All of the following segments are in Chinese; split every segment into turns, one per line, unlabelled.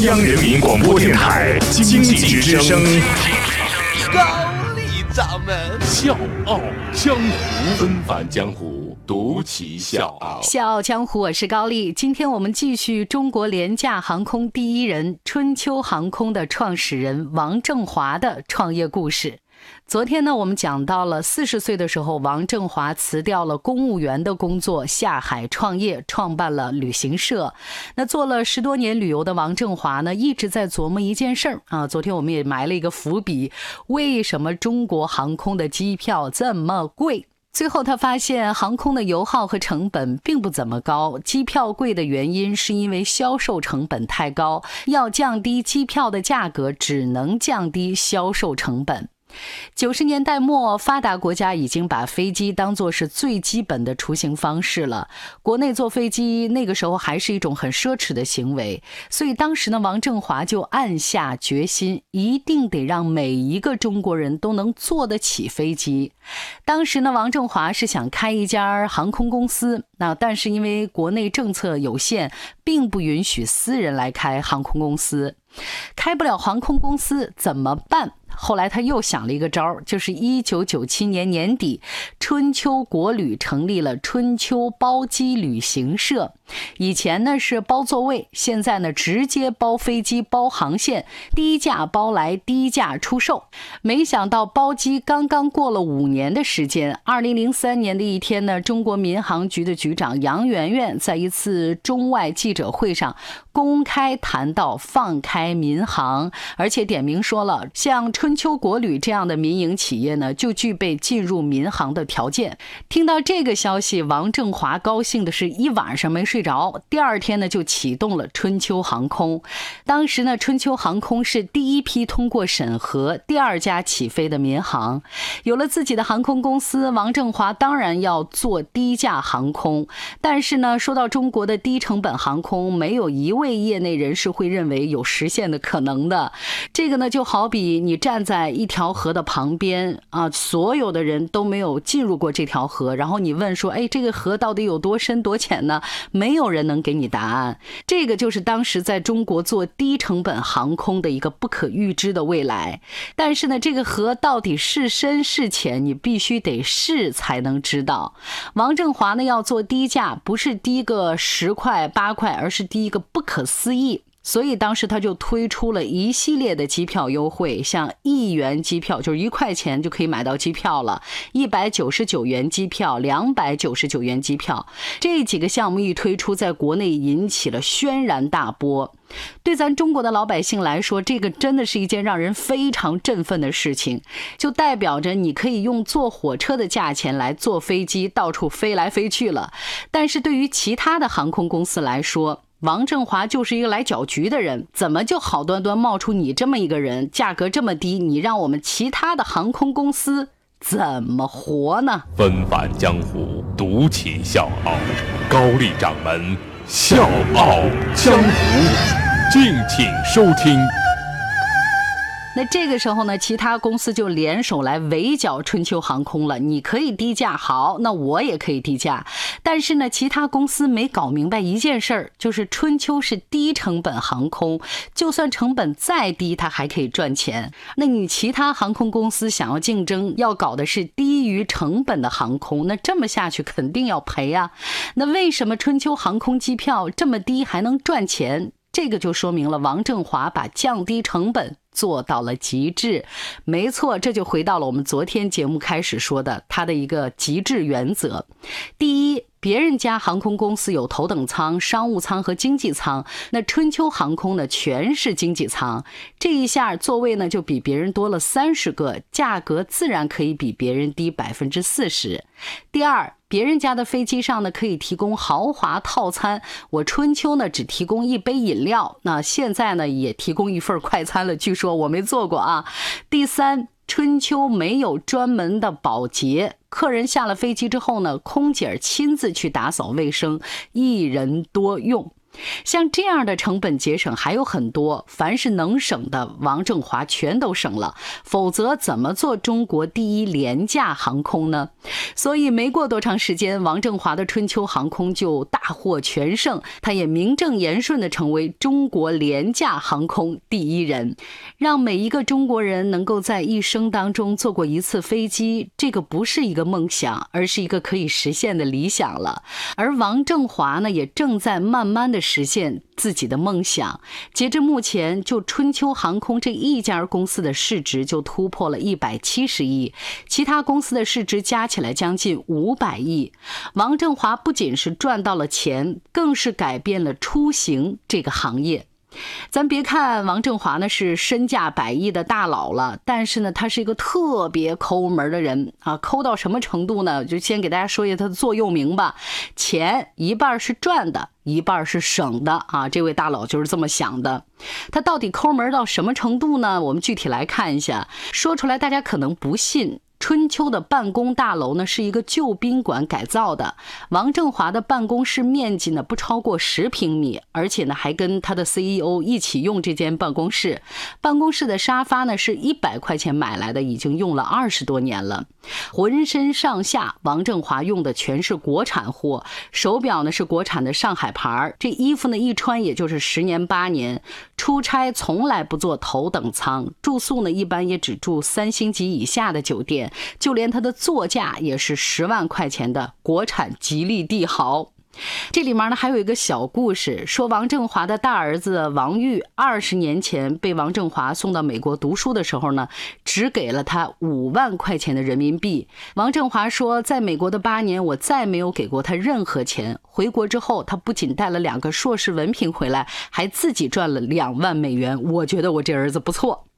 央人民广播电台经济之声，
高丽掌门
笑傲江湖，恩返江湖，独骑笑傲。
笑傲江湖，我是高丽。今天我们继续中国廉价航空第一人春秋航空的创始人王正华的创业故事。昨天呢，我们讲到了四十岁的时候，王振华辞掉了公务员的工作，下海创业，创办了旅行社。那做了十多年旅游的王振华呢，一直在琢磨一件事儿啊。昨天我们也埋了一个伏笔：为什么中国航空的机票这么贵？最后他发现，航空的油耗和成本并不怎么高，机票贵的原因是因为销售成本太高。要降低机票的价格，只能降低销售成本。九十年代末，发达国家已经把飞机当作是最基本的出行方式了。国内坐飞机那个时候还是一种很奢侈的行为，所以当时呢，王振华就暗下决心，一定得让每一个中国人都能坐得起飞机。当时呢，王振华是想开一家航空公司，那但是因为国内政策有限，并不允许私人来开航空公司，开不了航空公司怎么办？后来他又想了一个招儿，就是一九九七年年底，春秋国旅成立了春秋包机旅行社。以前呢是包座位，现在呢直接包飞机、包航线，低价包来，低价出售。没想到包机刚刚过了五年的时间，二零零三年的一天呢，中国民航局的局长杨元元在一次中外记者会上公开谈到放开民航，而且点名说了，像春秋国旅这样的民营企业呢，就具备进入民航的条件。听到这个消息，王振华高兴的是一晚上没睡。着，第二天呢就启动了春秋航空。当时呢，春秋航空是第一批通过审核、第二家起飞的民航。有了自己的航空公司，王振华当然要做低价航空。但是呢，说到中国的低成本航空，没有一位业内人士会认为有实现的可能的。这个呢，就好比你站在一条河的旁边啊，所有的人都没有进入过这条河，然后你问说：“哎，这个河到底有多深多浅呢？”没。有人能给你答案，这个就是当时在中国做低成本航空的一个不可预知的未来。但是呢，这个河到底是深是浅，你必须得试才能知道。王振华呢要做低价，不是低个十块八块，而是低一个不可思议。所以当时他就推出了一系列的机票优惠，像一元机票就是一块钱就可以买到机票了，一百九十九元机票、两百九十九元机票，这几个项目一推出，在国内引起了轩然大波。对咱中国的老百姓来说，这个真的是一件让人非常振奋的事情，就代表着你可以用坐火车的价钱来坐飞机到处飞来飞去了。但是对于其他的航空公司来说，王振华就是一个来搅局的人，怎么就好端端冒出你这么一个人？价格这么低，你让我们其他的航空公司怎么活呢？
纷繁江湖，独起笑傲，高丽掌门笑傲江湖，敬请收听。
那这个时候呢，其他公司就联手来围剿春秋航空了。你可以低价，好，那我也可以低价。但是呢，其他公司没搞明白一件事儿，就是春秋是低成本航空，就算成本再低，它还可以赚钱。那你其他航空公司想要竞争，要搞的是低于成本的航空，那这么下去肯定要赔啊。那为什么春秋航空机票这么低还能赚钱？这个就说明了王振华把降低成本做到了极致，没错，这就回到了我们昨天节目开始说的他的一个极致原则。第一，别人家航空公司有头等舱、商务舱和经济舱，那春秋航空呢全是经济舱，这一下座位呢就比别人多了三十个，价格自然可以比别人低百分之四十。第二。别人家的飞机上呢可以提供豪华套餐，我春秋呢只提供一杯饮料，那现在呢也提供一份快餐了。据说我没做过啊。第三，春秋没有专门的保洁，客人下了飞机之后呢，空姐亲自去打扫卫生，一人多用。像这样的成本节省还有很多，凡是能省的，王振华全都省了，否则怎么做中国第一廉价航空呢？所以没过多长时间，王振华的春秋航空就大获全胜，他也名正言顺地成为中国廉价航空第一人，让每一个中国人能够在一生当中坐过一次飞机，这个不是一个梦想，而是一个可以实现的理想了。而王振华呢，也正在慢慢的。实现自己的梦想。截至目前，就春秋航空这一家公司的市值就突破了一百七十亿，其他公司的市值加起来将近五百亿。王振华不仅是赚到了钱，更是改变了出行这个行业。咱别看王振华呢是身价百亿的大佬了，但是呢，他是一个特别抠门的人啊，抠到什么程度呢？就先给大家说一下他的座右铭吧：钱一半是赚的，一半是省的啊。这位大佬就是这么想的。他到底抠门到什么程度呢？我们具体来看一下，说出来大家可能不信。春秋的办公大楼呢，是一个旧宾馆改造的。王振华的办公室面积呢不超过十平米，而且呢还跟他的 CEO 一起用这间办公室。办公室的沙发呢是一百块钱买来的，已经用了二十多年了。浑身上下，王振华用的全是国产货。手表呢是国产的上海牌儿，这衣服呢一穿也就是十年八年。出差从来不坐头等舱，住宿呢一般也只住三星级以下的酒店。就连他的座驾也是十万块钱的国产吉利帝豪。这里面呢还有一个小故事，说王振华的大儿子王玉二十年前被王振华送到美国读书的时候呢，只给了他五万块钱的人民币。王振华说，在美国的八年，我再没有给过他任何钱。回国之后，他不仅带了两个硕士文凭回来，还自己赚了两万美元。我觉得我这儿子不错。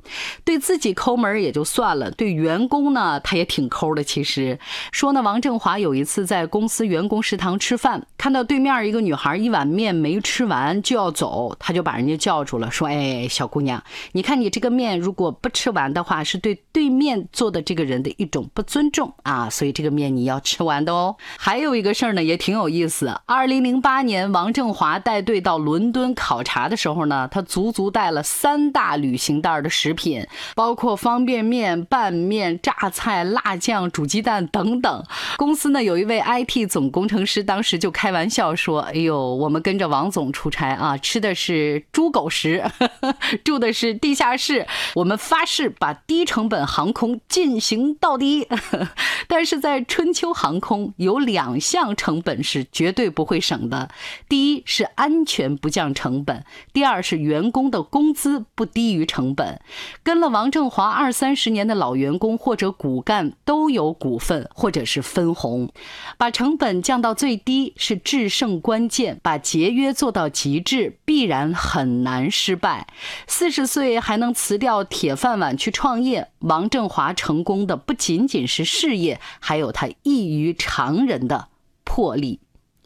对自己抠门也就算了，对员工呢，他也挺抠的。其实说呢，王振华有一次在公司员工食堂吃饭，看到对面一个女孩一碗面没吃完就要走，他就把人家叫住了，说：“哎，小姑娘，你看你这个面如果不吃完的话，是对对面坐的这个人的一种不尊重啊，所以这个面你要吃完的哦。”还有一个事儿呢，也挺有意思。二零零八年，王振华带队到伦敦考察的时候呢，他足足带了三大旅行袋的食。品包括方便面、拌面、榨菜、辣酱、煮鸡蛋等等。公司呢有一位 IT 总工程师，当时就开玩笑说：“哎呦，我们跟着王总出差啊，吃的是猪狗食，住的是地下室。我们发誓把低成本航空进行到底。”但是在春秋航空有两项成本是绝对不会省的：第一是安全不降成本；第二是员工的工资不低于成本。跟了王振华二三十年的老员工或者骨干都有股份或者是分红，把成本降到最低是制胜关键，把节约做到极致必然很难失败。四十岁还能辞掉铁饭碗去创业，王振华成功的不仅仅是事业，还有他异于常人的魄力。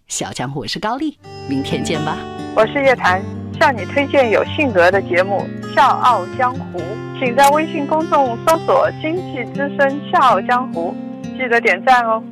小江湖，我是高丽，明天见吧。
我是叶檀。向你推荐有性格的节目《笑傲江湖》，请在微信公众搜索“经济之声笑傲江湖”，记得点赞哦。